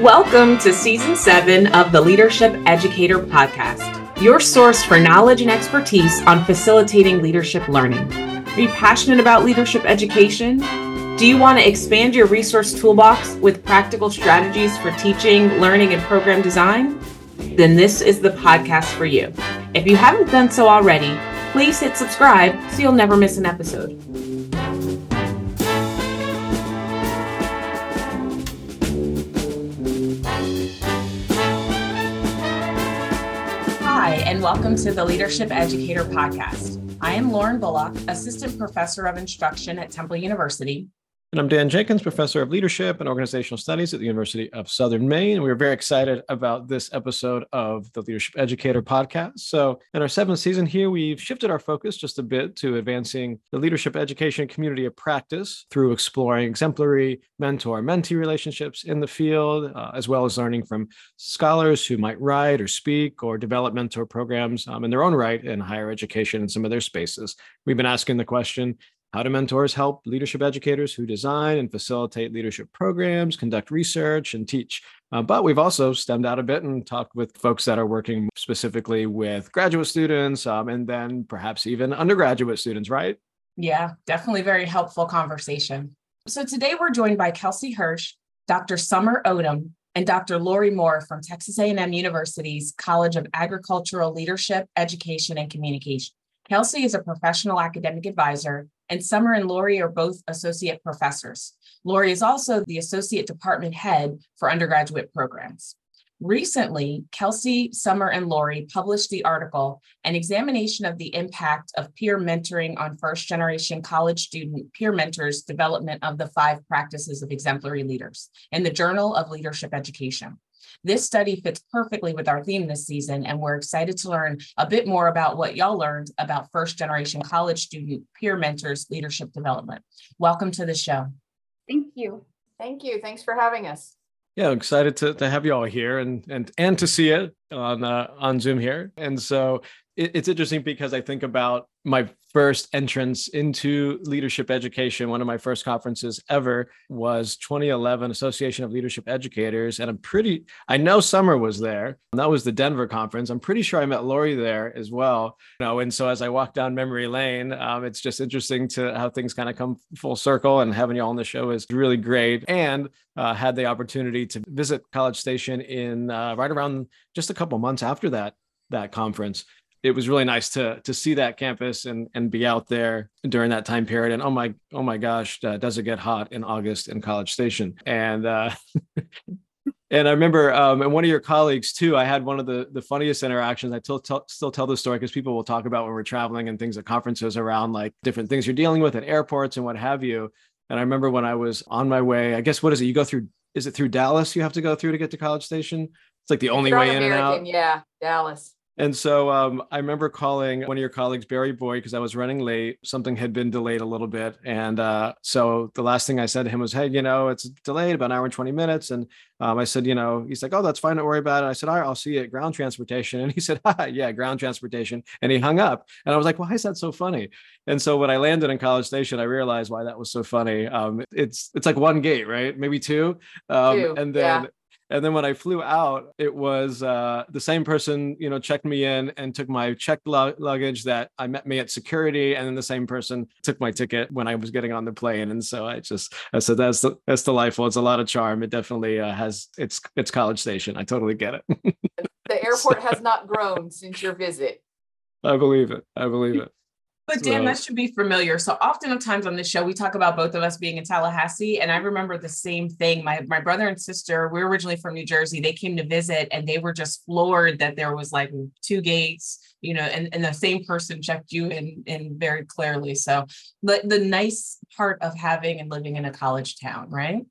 Welcome to season seven of the Leadership Educator Podcast, your source for knowledge and expertise on facilitating leadership learning. Are you passionate about leadership education? Do you want to expand your resource toolbox with practical strategies for teaching, learning, and program design? Then this is the podcast for you. If you haven't done so already, please hit subscribe so you'll never miss an episode. And welcome to the Leadership Educator Podcast. I am Lauren Bullock, Assistant Professor of Instruction at Temple University, and I'm Dan Jenkins, Professor of Leadership and Organizational Studies at the University of Southern Maine. And we are very excited about this episode of the Leadership Educator podcast. So, in our seventh season here, we've shifted our focus just a bit to advancing the leadership education community of practice through exploring exemplary mentor mentee relationships in the field, uh, as well as learning from scholars who might write or speak or develop mentor programs um, in their own right in higher education in some of their spaces. We've been asking the question how do mentors help leadership educators who design and facilitate leadership programs, conduct research, and teach? Uh, but we've also stemmed out a bit and talked with folks that are working specifically with graduate students um, and then perhaps even undergraduate students, right? Yeah, definitely very helpful conversation. So today we're joined by Kelsey Hirsch, Dr. Summer Odom, and Dr. Lori Moore from Texas A&M University's College of Agricultural Leadership, Education, and Communication. Kelsey is a professional academic advisor and Summer and Lori are both associate professors. Lori is also the associate department head for undergraduate programs. Recently, Kelsey, Summer, and Lori published the article, An Examination of the Impact of Peer Mentoring on First Generation College Student Peer Mentors Development of the Five Practices of Exemplary Leaders, in the Journal of Leadership Education. This study fits perfectly with our theme this season, and we're excited to learn a bit more about what y'all learned about first generation college student peer mentors leadership development. Welcome to the show. Thank you. Thank you. Thanks for having us. Yeah, excited to, to have you all here and and and to see it on uh, on Zoom here. And so it, it's interesting because I think about my first entrance into leadership education. One of my first conferences ever was 2011 Association of Leadership Educators, and I'm pretty. I know Summer was there. That was the Denver conference. I'm pretty sure I met Lori there as well. You know, and so as I walk down memory lane, um, it's just interesting to how things kind of come full circle. And having you all on the show is really great. And uh, had the opportunity to visit College Station in uh, right around just a couple months after that that conference it was really nice to to see that campus and and be out there during that time period. And oh my oh my gosh uh, does it get hot in august in college station? And uh and i remember um and one of your colleagues too i had one of the the funniest interactions. I still tell, still tell the story because people will talk about when we're traveling and things at conferences around like different things you're dealing with at airports and what have you. And i remember when i was on my way i guess what is it? You go through is it through dallas you have to go through to get to college station? It's like the only way in and out? Yeah dallas and so um, I remember calling one of your colleagues, Barry Boyd, because I was running late. Something had been delayed a little bit. And uh, so the last thing I said to him was, Hey, you know, it's delayed about an hour and 20 minutes. And um, I said, You know, he's like, Oh, that's fine. Don't worry about it. I said, All right, I'll see you at ground transportation. And he said, Yeah, ground transportation. And he hung up. And I was like, Why is that so funny? And so when I landed in College Station, I realized why that was so funny. Um, it's it's like one gate, right? Maybe two. Um, two and then yeah. And then when I flew out, it was uh, the same person, you know, checked me in and took my checked luggage that I met me at security, and then the same person took my ticket when I was getting on the plane. And so I just, I said, that's the, that's delightful. It's a lot of charm. It definitely uh, has its its College Station. I totally get it. the airport so, has not grown since your visit. I believe it. I believe it. But Dan, that should be familiar. So oftentimes on this show, we talk about both of us being in Tallahassee. And I remember the same thing. My my brother and sister, we are originally from New Jersey. They came to visit and they were just floored that there was like two gates, you know, and, and the same person checked you in in very clearly. So the, the nice part of having and living in a college town, right?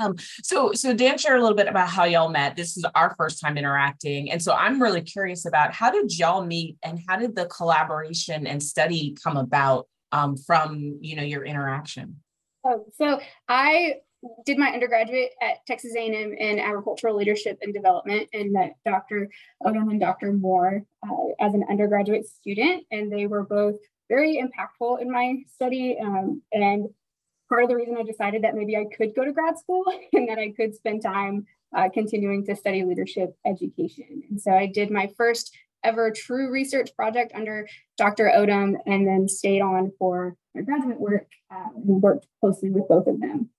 Um, so, so Dan, share a little bit about how y'all met. This is our first time interacting, and so I'm really curious about how did y'all meet, and how did the collaboration and study come about um, from you know your interaction? Oh, so I did my undergraduate at Texas A&M in agricultural leadership and development, and met Dr. Odom and Dr. Moore uh, as an undergraduate student, and they were both very impactful in my study um, and part of the reason I decided that maybe I could go to grad school and that I could spend time uh, continuing to study leadership education. And so I did my first ever true research project under Dr. Odom and then stayed on for my graduate work um, and worked closely with both of them.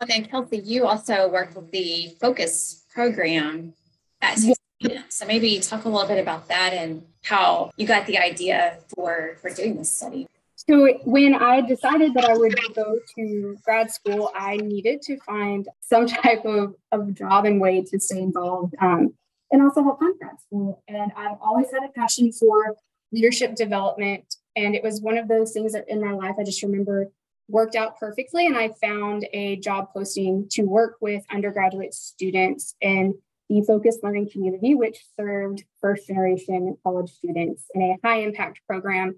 And then Kelsey, you also worked with the Focus program at yeah. So maybe talk a little bit about that and how you got the idea for, for doing this study. So when I decided that I would go to grad school, I needed to find some type of, of job and way to stay involved um, and also help fund grad school. And I've always had a passion for leadership development. And it was one of those things that in my life I just remember worked out perfectly. And I found a job posting to work with undergraduate students in the focused learning community, which served first generation college students in a high impact program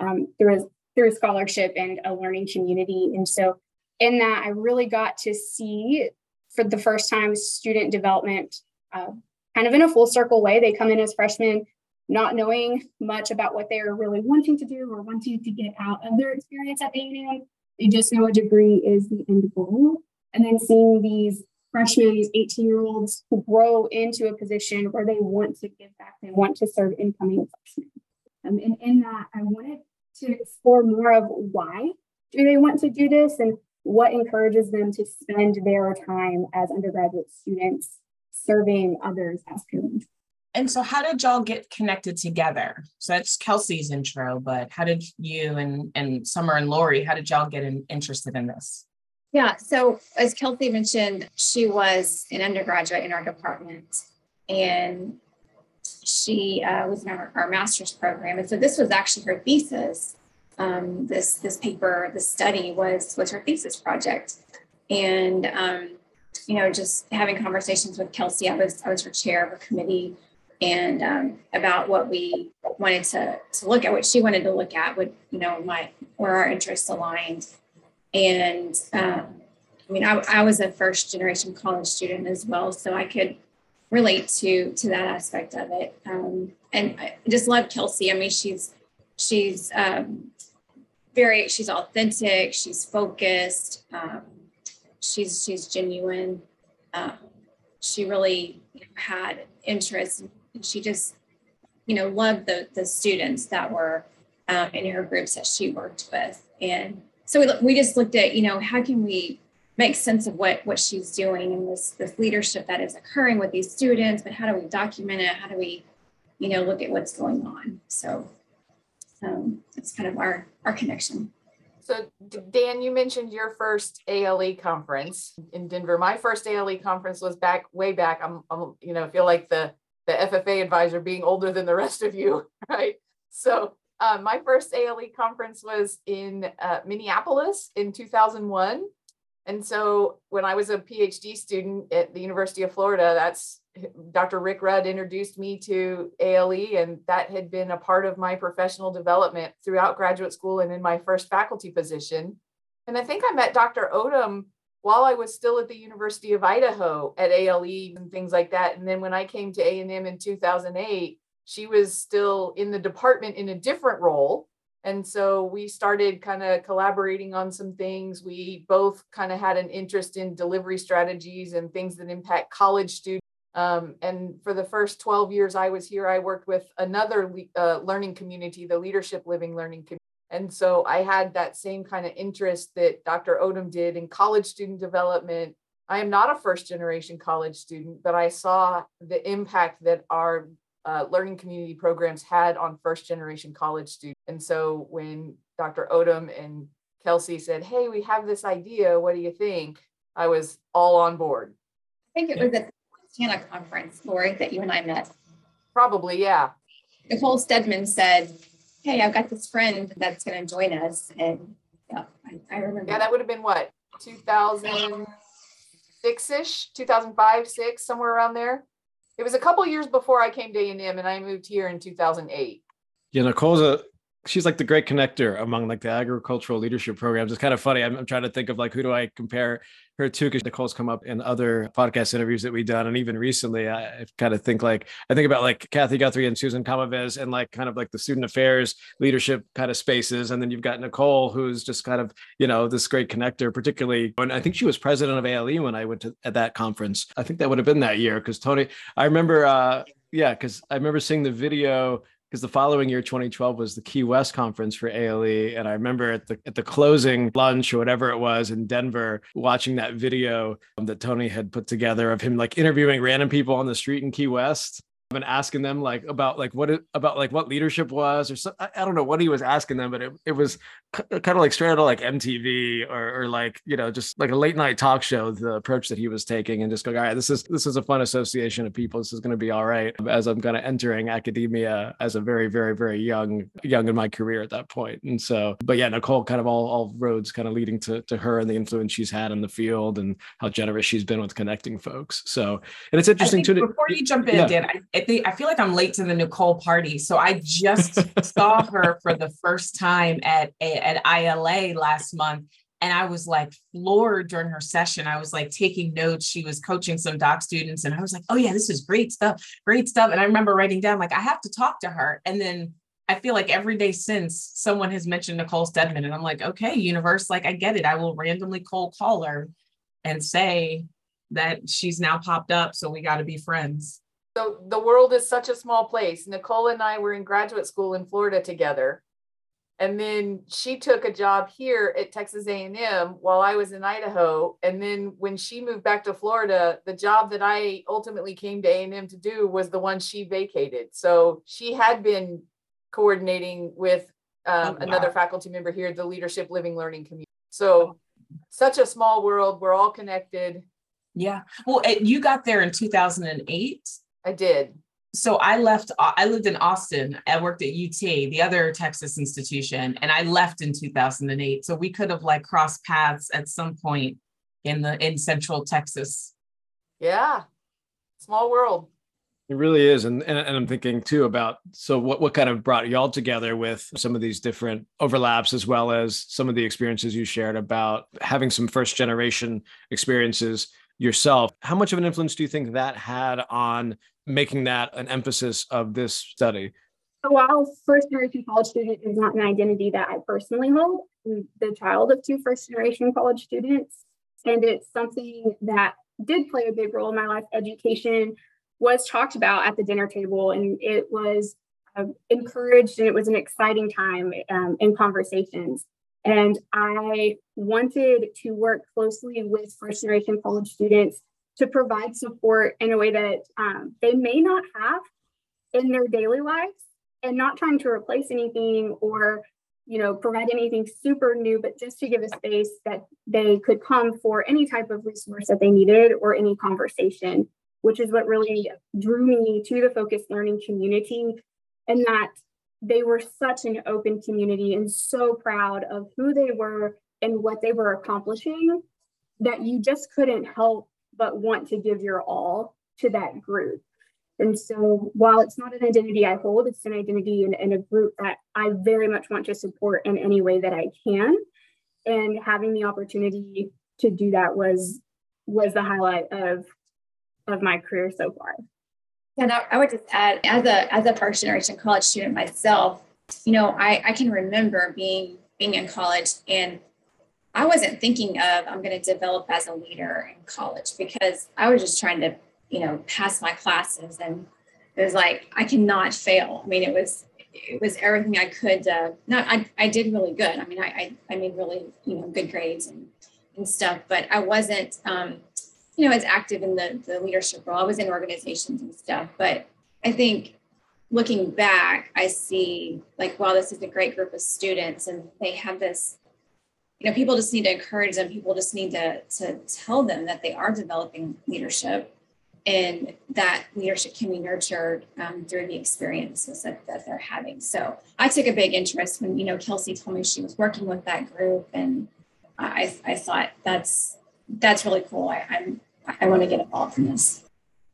um, through, through scholarship and a learning community. And so, in that, I really got to see for the first time student development uh, kind of in a full circle way. They come in as freshmen, not knowing much about what they are really wanting to do or wanting to get out of their experience at A&M. They just know a degree is the end goal. And then seeing these freshmen, these 18 year olds who grow into a position where they want to give back, they want to serve incoming freshmen. Um, and in that, I wanted to explore more of why do they want to do this and what encourages them to spend their time as undergraduate students serving others as peers. And so, how did y'all get connected together? So that's Kelsey's intro, but how did you and and Summer and Lori? How did y'all get in, interested in this? Yeah. So as Kelsey mentioned, she was an undergraduate in our department, and she uh, was in our, our, master's program. And so this was actually her thesis. Um, this this paper, this study was was her thesis project, and um, you know, just having conversations with Kelsey. I was I was her chair of a committee, and um, about what we wanted to to look at, what she wanted to look at, would you know, my where our interests aligned and um, I mean, I, I was a first generation college student as well, so I could relate to to that aspect of it. Um, and I just love Kelsey. I mean, she's she's um, very she's authentic. She's focused. Um, she's she's genuine. Um, she really had interest. She just you know loved the the students that were um, in her groups that she worked with, and so we, we just looked at you know how can we make sense of what what she's doing and this this leadership that is occurring with these students but how do we document it? How do we you know look at what's going on? So um, it's kind of our our connection. So dan you mentioned your first ale conference. In denver my first ale conference was back way back. I'm, I'm you know feel like the the ffa advisor being older than the rest of you right? So uh, my first ale conference was in uh, minneapolis in 2001 and so when I was a PhD student at the University of Florida, that's Dr. Rick Rudd introduced me to ALE, and that had been a part of my professional development throughout graduate school and in my first faculty position. And I think I met Dr. Odom while I was still at the University of Idaho at ALE and things like that. And then when I came to A&M in 2008, she was still in the department in a different role and so we started kind of collaborating on some things. We both kind of had an interest in delivery strategies and things that impact college students. Um, and for the first 12 years I was here, I worked with another uh, learning community, the Leadership Living Learning Community. And so I had that same kind of interest that Dr. Odom did in college student development. I am not a first generation college student, but I saw the impact that our uh, learning community programs had on first generation college students. And so when Dr. Odom and Kelsey said, Hey, we have this idea. What do you think? I was all on board. I think it was at the Montana conference, Lori, that you and I met. Probably, yeah. Nicole Stedman said, Hey, I've got this friend that's going to join us. And yeah, I, I remember. Yeah, that would have been what, 2006 ish, 2005, six, somewhere around there. It was a couple years before I came to A&M and I moved here in 2008. Yeah, Nicole's a she's like the great connector among like the agricultural leadership programs. It's kind of funny. I'm, I'm trying to think of like who do I compare her to because Nicole's come up in other podcast interviews that we've done, and even recently, I, kind of think like I think about like Kathy Guthrie and Susan Komives and like kind of like the student affairs leadership kind of spaces, and then you've got Nicole, who's just kind of you know this great connector, particularly. And I think she was president of ALE when I went to at that conference. I think that would have been that year because Tony. I remember, uh, yeah, because I remember seeing the video because the following year 2012 was the key west conference for ale and i remember at the at the closing lunch or whatever it was in denver watching that video um, that tony had put together of him like interviewing random people on the street in key west been asking them like about like what it about like what leadership was or so, I, I don't know what he was asking them, but it, it was kind of like straight out of like MTV or, or like you know just like a late night talk show. The approach that he was taking and just going, all right, this is this is a fun association of people. This is going to be all right as I'm kind of entering academia as a very very very young young in my career at that point. And so, but yeah, Nicole kind of all all roads kind of leading to to her and the influence she's had in the field and how generous she's been with connecting folks. So and it's interesting too. Before you jump in, yeah. Dan, I, think I feel like I'm late to the Nicole party. So I just saw her for the first time at at ILA last month. And I was like floored during her session. I was like taking notes. She was coaching some doc students, and I was like, "Oh yeah, this is great stuff, great stuff." And I remember writing down like, "I have to talk to her." And then I feel like every day since someone has mentioned Nicole Stedman, and I'm like, "Okay, universe, like I get it. I will randomly cold call her and say that she's now popped up, so we got to be friends." So the world is such a small place. Nicole and I were in graduate school in Florida together. And then she took a job here at Texas A&M while I was in Idaho. And then when she moved back to Florida, the job that I ultimately came to A&M to do was the one she vacated. So she had been coordinating with um, oh, wow. another faculty member here, the Leadership Living Learning Community. So such a small world. We're all connected. Yeah. Well, you got there in 2008. I did. So I left, uh, I lived in Austin. I worked at UT, the other Texas institution, and I left in 2008. So we could have like crossed paths at some point in the in central Texas. Yeah. Small world. It really is. And, and, and I'm thinking too about so what, what kind of brought y'all together with some of these different overlaps, as well as some of the experiences you shared about having some first generation experiences yourself. How much of an influence do you think that had on making that an emphasis of this study? So while first generation college student is not an identity that I personally hold, I'm the child of two first generation college students. And it's something that did play a big role in my life. Education was talked about at the dinner table, and it was uh, encouraged, and it was an exciting time um, in conversations. And I wanted to work closely with first generation college students to provide support in a way that um, they may not have in their daily lives and not trying to replace anything or you know provide anything super new but just to give a space that they could come for any type of resource that they needed or any conversation which is what really drew me to the focused learning community and that they were such an open community and so proud of who they were and what they were accomplishing that you just couldn't help but want to give your all to that group. And so while it's not an identity I hold, it's an identity in, in a group that I very much want to support in any way that I can. And having the opportunity to do that was was the highlight of of my career so far. And I, I would just add, as a as a first generation college student myself, you know, I, I can remember being being in college and I wasn't thinking of I'm going to develop as a leader in college because I was just trying to, you know, pass my classes and it was like I cannot fail. I mean, it was it was everything I could. Uh, not I, I did really good. I mean, I, I I made really you know good grades and and stuff, but I wasn't um, you know as active in the the leadership role. I was in organizations and stuff, but I think looking back, I see like wow, this is a great group of students, and they have this you know, people just need to encourage them. People just need to, to tell them that they are developing leadership and that leadership can be nurtured um, through the experiences that, that they're having. So I took a big interest when, you know, Kelsey told me she was working with that group and I, I thought that's, that's really cool. I, I'm, I want to get involved in this.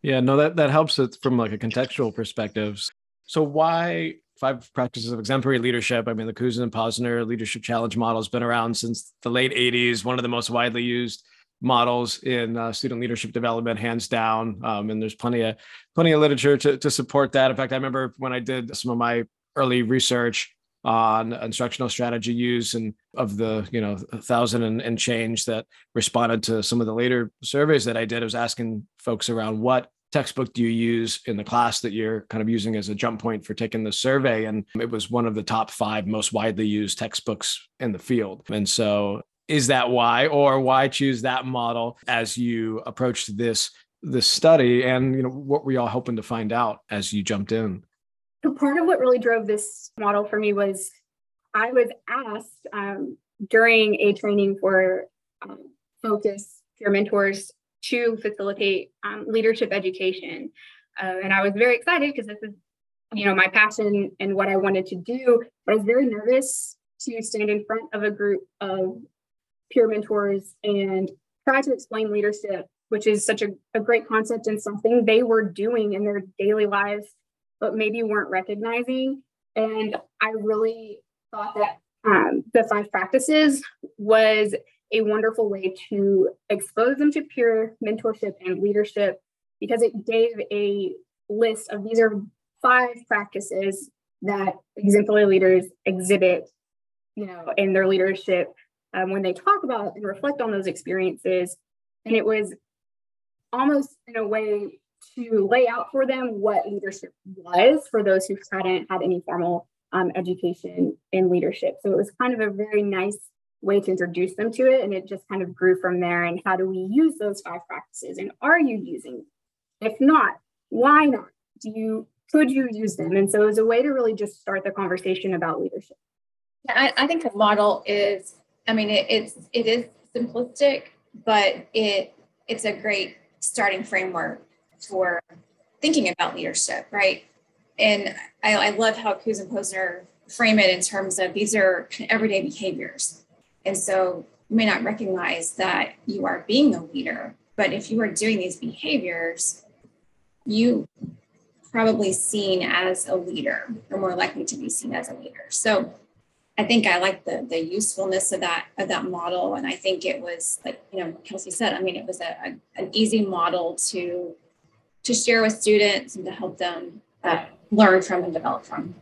Yeah, no, that, that helps it from like a contextual perspective. So why five practices of exemplary leadership. I mean, the Kouzes and Posner leadership challenge model has been around since the late 80s, one of the most widely used models in uh, student leadership development, hands down. Um, and there's plenty of plenty of literature to, to support that. In fact, I remember when I did some of my early research on instructional strategy use and of the you know thousand and, and change that responded to some of the later surveys that I did, I was asking folks around what textbook do you use in the class that you're kind of using as a jump point for taking the survey? And it was one of the top five most widely used textbooks in the field. And so is that why or why choose that model as you approached this this study? And you know what were y'all hoping to find out as you jumped in? So part of what really drove this model for me was i was asked um, during a training for um, focus peer mentors to facilitate um, leadership education uh, and i was very excited because this is you know my passion and what i wanted to do but i was very nervous to stand in front of a group of peer mentors and try to explain leadership, which is such a, a great concept and something they were doing in their daily lives, but maybe weren't recognizing. And I really thought that um, the five practices was a wonderful way to expose them to peer mentorship and leadership because it gave a list of these are five practices that exemplary leaders exhibit you know in their leadership um, when they talk about and reflect on those experiences. And it was almost in a way to lay out for them what leadership was for those who hadn't had any formal um, education in leadership. So it was kind of a very nice way to introduce them to it. And it just kind of grew from there. And how do we use those five practices? And are you using them? If not, why not? Do you could you use them? And so it was a way to really just start the conversation about leadership. I, I think the model is I mean, it, it's it is simplistic, but it it's a great starting framework for thinking about leadership, right? And I, I love how Kouzes and Posner frame it in terms of these are everyday behaviors. And so you may not recognize that you are being a leader, but if you are doing these behaviors, you probably seen as a leader or more likely to be seen as a leader. So I think I like the the usefulness of that of that model, and I think it was like you know Kelsey said. I mean, it was a, a an easy model to to share with students and to help them uh, learn from and develop from.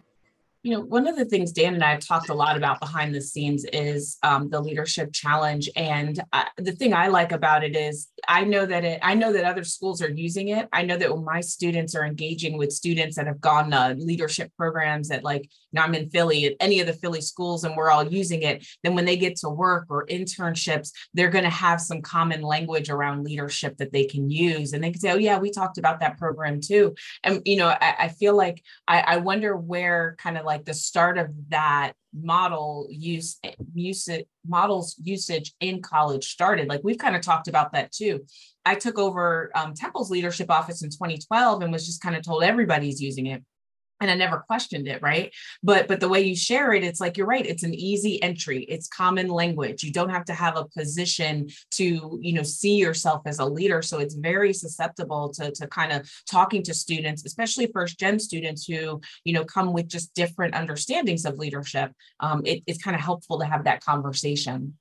You know, one of the things Dan and I have talked a lot about behind the scenes is um, the leadership challenge, and uh, the thing I like about it is I know that it. I know that other schools are using it. I know that when my students are engaging with students that have gone to leadership programs at like, you know, I'm in Philly at any of the Philly schools, and we're all using it. Then when they get to work or internships, they're going to have some common language around leadership that they can use, and they can say, "Oh yeah, we talked about that program too." And you know, I, I feel like I, I wonder where kind of like the start of that model use usage models usage in college started. Like we've kind of talked about that too. I took over um, temple's leadership office in 2012 and was just kind of told everybody's using it and i never questioned it right? But but the way you share it it's like you're right it's an easy entry it's common language you don't have to have a position to you know see yourself as a leader so it's very susceptible to to kind of talking to students especially first gen students who you know come with just different understandings of leadership um, it, it's kind of helpful to have that conversation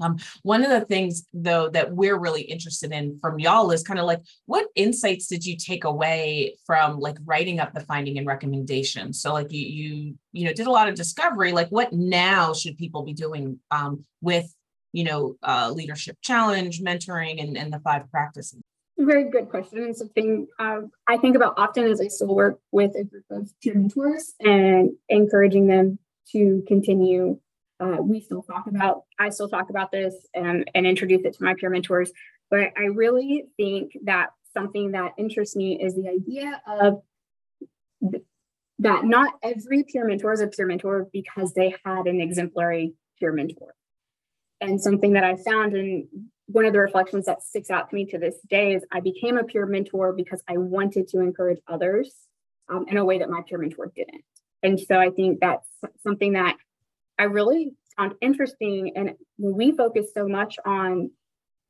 um, one of the things though that we're really interested in from y'all is kind of like what insights did you take away from like writing up the finding and recommendation? So like you you you know did a lot of discovery. Like what now should people be doing um, with you know uh, leadership challenge, mentoring, and and the five practices? Very good question. And something uh, I think about often as I still work with a group of peer mentors and encouraging them to continue uh, we still talk about, I still talk about this and, and introduce it to my peer mentors. But I really think that something that interests me is the idea of th- that not every peer mentor is a peer mentor because they had an exemplary peer mentor. And something that I found in one of the reflections that sticks out to me to this day is I became a peer mentor because I wanted to encourage others um, in a way that my peer mentor didn't. And so I think that's something that I really found interesting. And we focus so much on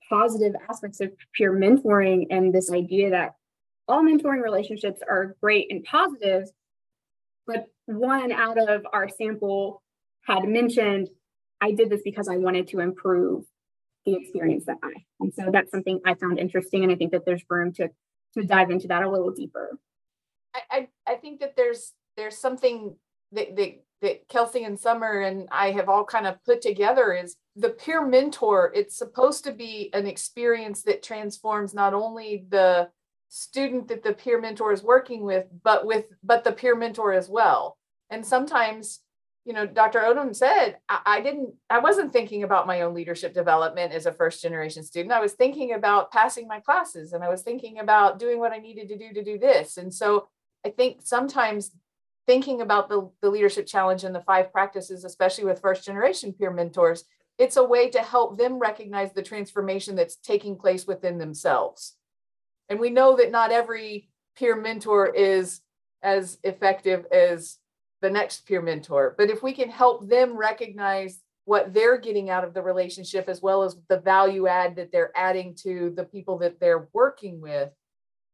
positive aspects of peer mentoring and this idea that all mentoring relationships are great and positive, but one out of our sample had mentioned, I did this because I wanted to improve the experience that I. And so that's something I found interesting. And I think that there's room to to dive into that a little deeper. I, I, I think that there's there's something that, that that Kelsey and Summer and I have all kind of put together is the peer mentor. It's supposed to be an experience that transforms not only the student that the peer mentor is working with, but with but the peer mentor as well. And sometimes, you know, Dr. Odom said, I, I didn't, I wasn't thinking about my own leadership development as a first generation student. I was thinking about passing my classes and I was thinking about doing what I needed to do to do this. And so I think sometimes thinking about the, the leadership challenge and the five practices, especially with first generation peer mentors, it's a way to help them recognize the transformation that's taking place within themselves. And we know that not every peer mentor is as effective as the next peer mentor. But if we can help them recognize what they're getting out of the relationship as well as the value add that they're adding to the people that they're working with,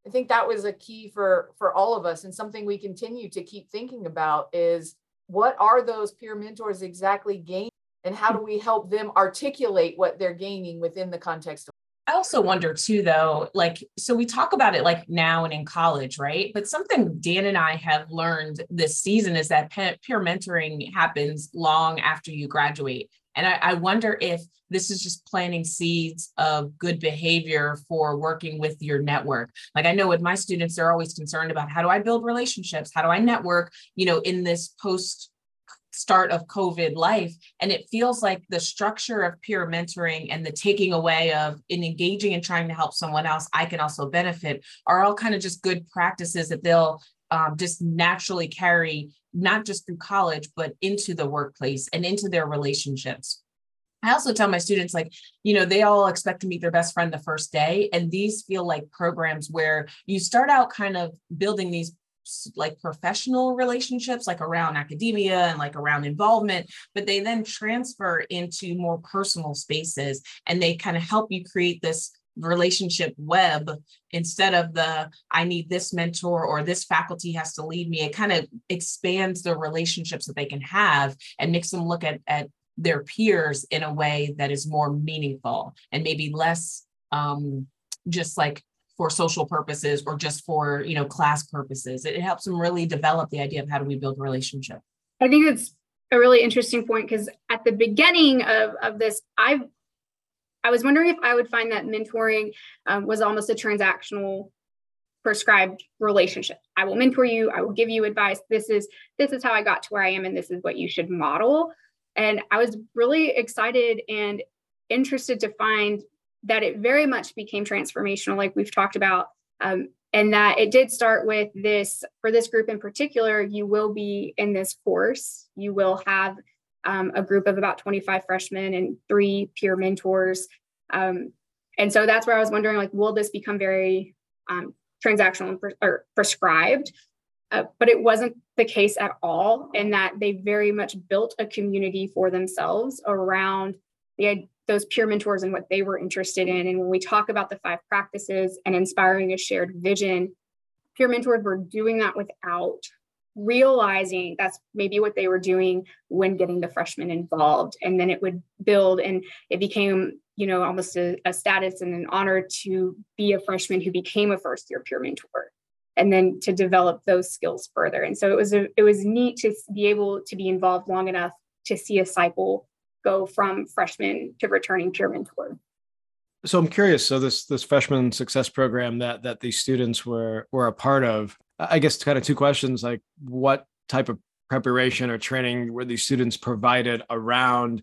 I think that was a key for for all of us and something we continue to keep thinking about is what are those peer mentors exactly gaining and how do we help them articulate what they're gaining within the context of I also wonder too, though, like, so we talk about it like now and in college, right? But something Dan and I have learned this season is that peer mentoring happens long after you graduate. And I, I, wonder if this is just planting seeds of good behavior for working with your network. Like I know with my students, they're always concerned about how do I build relationships? How do I network, you know, in this post start of COVID life. And it feels like the structure of peer mentoring and the taking away of in engaging and trying to help someone else, I can also benefit are all kind of just good practices that they'll um, just naturally carry, not just through college, but into the workplace and into their relationships. I also tell my students, like, you know, they all expect to meet their best friend the first day. And these feel like programs where you start out kind of building these like professional relationships like around academia and like around involvement but they then transfer into more personal spaces and they kind of help you create this relationship web instead of the i need this mentor or this faculty has to lead me. It kind of expands the relationships that they can have and makes them look at, at their peers in a way that is more meaningful and maybe less um, just like for social purposes or just for you know class purposes. It helps them really develop the idea of how do we build relationship. I think it's a really interesting point because at the beginning of, of this i i was wondering if i would find that mentoring um, was almost a transactional prescribed relationship. I will mentor you i will give you advice. This is this is how i got to where i am and this is what you should model. And i was really excited and interested to find that it very much became transformational, like we've talked about. Um, and that it did start with this for this group in particular, you will be in this course, you will have um, a group of about 25 freshmen and three peer mentors. Um, and so that's where I was wondering, like, will this become very um, transactional or prescribed? Uh, but it wasn't the case at all, in that they very much built a community for themselves around the those peer mentors and what they were interested in. And when we talk about the five practices and inspiring a shared vision, peer mentors were doing that without realizing that's maybe what they were doing when getting the freshmen involved. And then it would build and it became, you know, almost a, a status and an honor to be a freshman who became a first year peer mentor and then to develop those skills further. And so it was a, it was neat to be able to be involved long enough to see a cycle go from freshman to returning peer mentor. So I'm curious. So this this freshman success program that that these students were were a part of, I guess kind of two questions like what type of preparation or training were these students provided around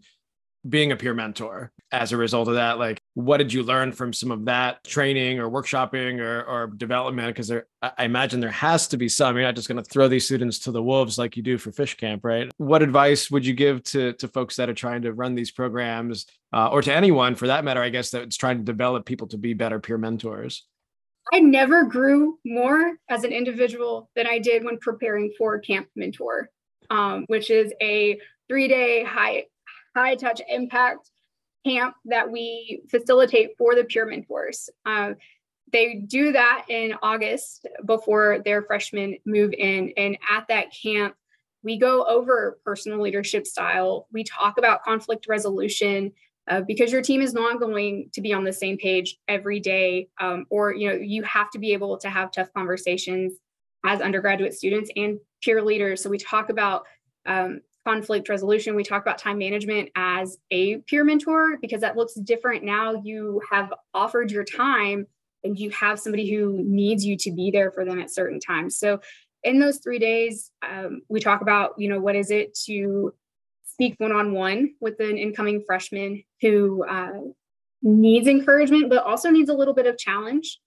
being a peer mentor as a result of that? Like what did you learn from some of that training or workshopping or, or development? Because there i imagine there has to be some. You're not just going to throw these students to the wolves like you do for fish camp right? What advice would you give to to folks that are trying to run these programs uh, or to anyone for that matter i guess that's trying to develop people to be better peer mentors I never grew more as an individual than I did when preparing for Camp Mentor, um, which is a three day high high touch impact camp that we facilitate for the peer mentors. Uh, they do that in August before their freshmen move in. And at that camp, we go over personal leadership style. We talk about conflict resolution uh, because your team is not going to be on the same page every day, um, or you know you have to be able to have tough conversations as undergraduate students and peer leaders. So we talk about um, conflict resolution. We talk about time management as a peer mentor because that looks different now. You have offered your time and you have somebody who needs you to be there for them at certain times. So in those three days, um, we talk about, you know, what is it to speak one-on-one with an incoming freshman who uh, needs encouragement, but also needs a little bit of challenge.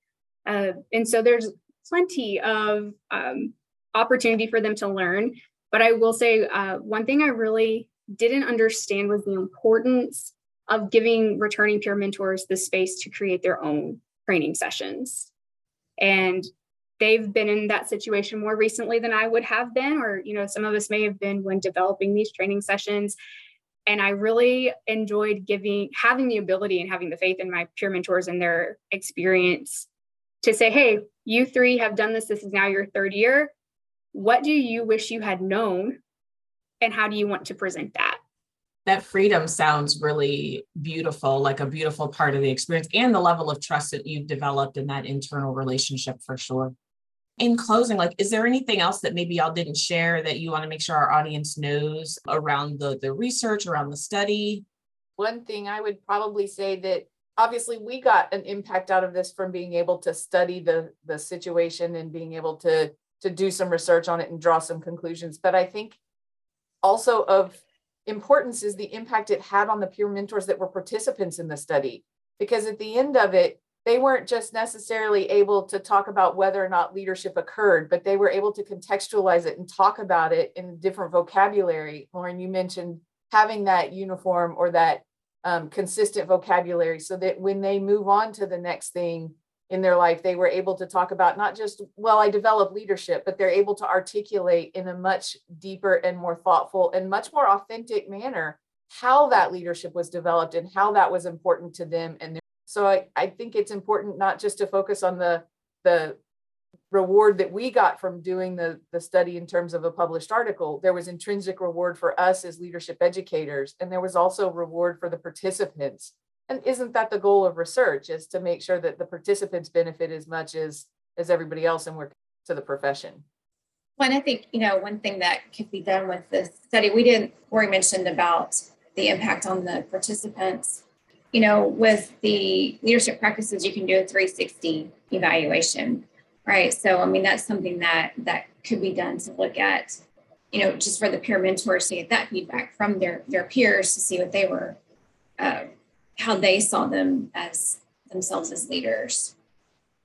Uh, and so there's plenty of um, opportunity for them to learn. But I will say uh, one thing I really didn't understand was the importance of giving returning peer mentors the space to create their own training sessions. And they've been in that situation more recently than I would have been, or, you know, some of us may have been when developing these training sessions. And I really enjoyed giving, having the ability and having the faith in my peer mentors and their experience to say, hey, you three have done this. This is now your third year. What do you wish you had known? And how do you want to present that? That freedom sounds really beautiful, like a beautiful part of the experience and the level of trust that you've developed in that internal relationship for sure. In closing, like, is there anything else that maybe y'all didn't share that you want to make sure our audience knows around the, the research, around the study? One thing I would probably say that obviously we got an impact out of this from being able to study the the situation and being able to to do some research on it and draw some conclusions but i think also of importance is the impact it had on the peer mentors that were participants in the study because at the end of it they weren't just necessarily able to talk about whether or not leadership occurred but they were able to contextualize it and talk about it in different vocabulary lauren you mentioned having that uniform or that um, consistent vocabulary so that when they move on to the next thing in their life, they were able to talk about not just, well, I developed leadership, but they're able to articulate in a much deeper and more thoughtful and much more authentic manner how that leadership was developed and how that was important to them. And so I, I think it's important not just to focus on the the reward that we got from doing the, the study in terms of a published article, there was intrinsic reward for us as leadership educators, and there was also reward for the participants. And isn't that the goal of research is to make sure that the participants benefit as much as as everybody else and work to the profession? Well, I think, you know, one thing that could be done with this study, we didn't, Rory mentioned about the impact on the participants. You know, with the leadership practices, you can do a 360 evaluation right? So i mean that's something that that could be done to look at you know just for the peer mentors to get that feedback from their their peers to see what they were uh, how they saw them as themselves as leaders.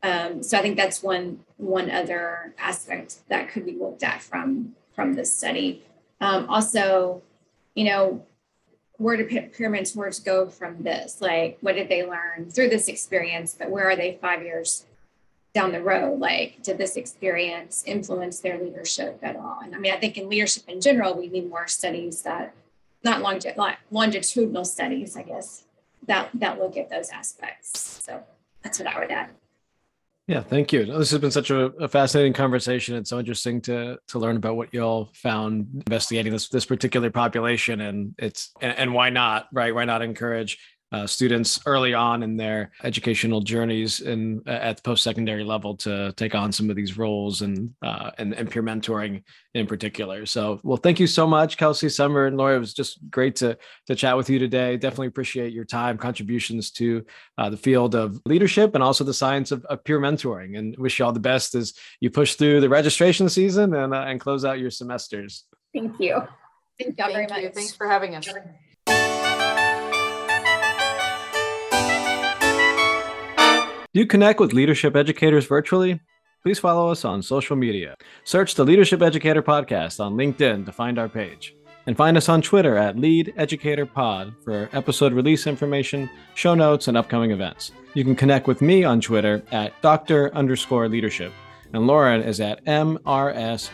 Um, so i think that's one one other aspect that could be looked at from from this study. Um, also you know where do mentors go from this? Like what did they learn through this experience but where are they five years down the road? Like did this experience influence their leadership at all? And i mean i think in leadership in general we need more studies that not longi- longitudinal studies i guess that that look at those aspects. So that's what i would add yeah, thank you. This has been such a, a, fascinating conversation. It's so interesting to to learn about what y'all found investigating this this particular population, and it's and, and why not, right? Why not encourage uh, students early on in their educational journeys and uh, at the post-secondary level to take on some of these roles and, uh, and and peer mentoring in particular. So, well, thank you so much, Kelsey, Summer, and Laura. It was just great to to chat with you today. Definitely appreciate your time, contributions to uh, the field of leadership and also the science of, of, peer mentoring. And wish you all the best as you push through the registration season and uh, and close out your semesters. Thank you. Thank you very much. Thanks for having us. Do you connect with leadership educators virtually? Please follow us on social media. Search the Leadership Educator Podcast on LinkedIn to find our page. And find us on Twitter at Lead Educator Pod for episode release information, show notes, and upcoming events. You can connect with me on Twitter at Dr. underscore leadership. And Lauren is at MRSLAURJB.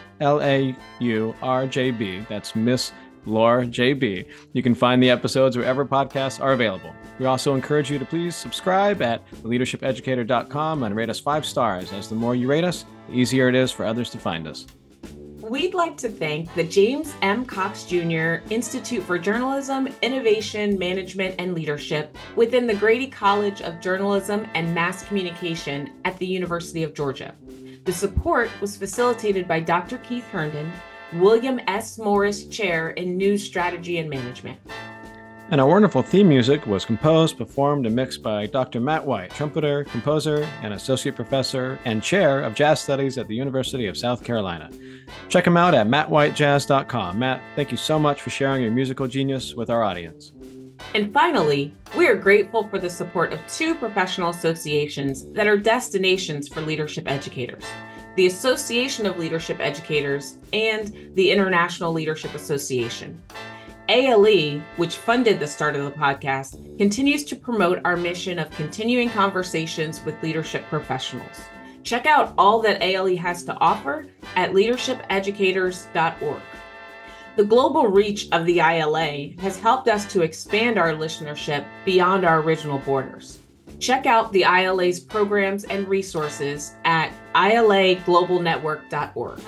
That's Miss Laura JB. You can find the episodes wherever podcasts are available. We also encourage you to please subscribe at leadershipeducator.com and rate us five stars, as the more you rate us, the easier it is for others to find us. we'd like to thank the James M. Cox Jr. Institute for Journalism, Innovation, Management, and Leadership within the Grady College of Journalism and Mass Communication at the University of Georgia. The support was facilitated by Dr. Keith Herndon, William S. Morris Chair in News Strategy and Management. And our wonderful theme music was composed, performed, and mixed by Dr. Matt White, trumpeter, composer, and associate professor and chair of jazz studies at the University of South Carolina. Check him out at mattwhitejazz.com. Matt, thank you so much for sharing your musical genius with our audience. And finally, we are grateful for the support of two professional associations that are destinations for leadership educators the Association of Leadership Educators and the International Leadership Association. ALE, which funded the start of the podcast, continues to promote our mission of continuing conversations with leadership professionals. Check out all that ALE has to offer at leadershipeducators.org. The global reach of the ILA has helped us to expand our listenership beyond our original borders. Check out the ILA's programs and resources at ilaglobalnetwork.org.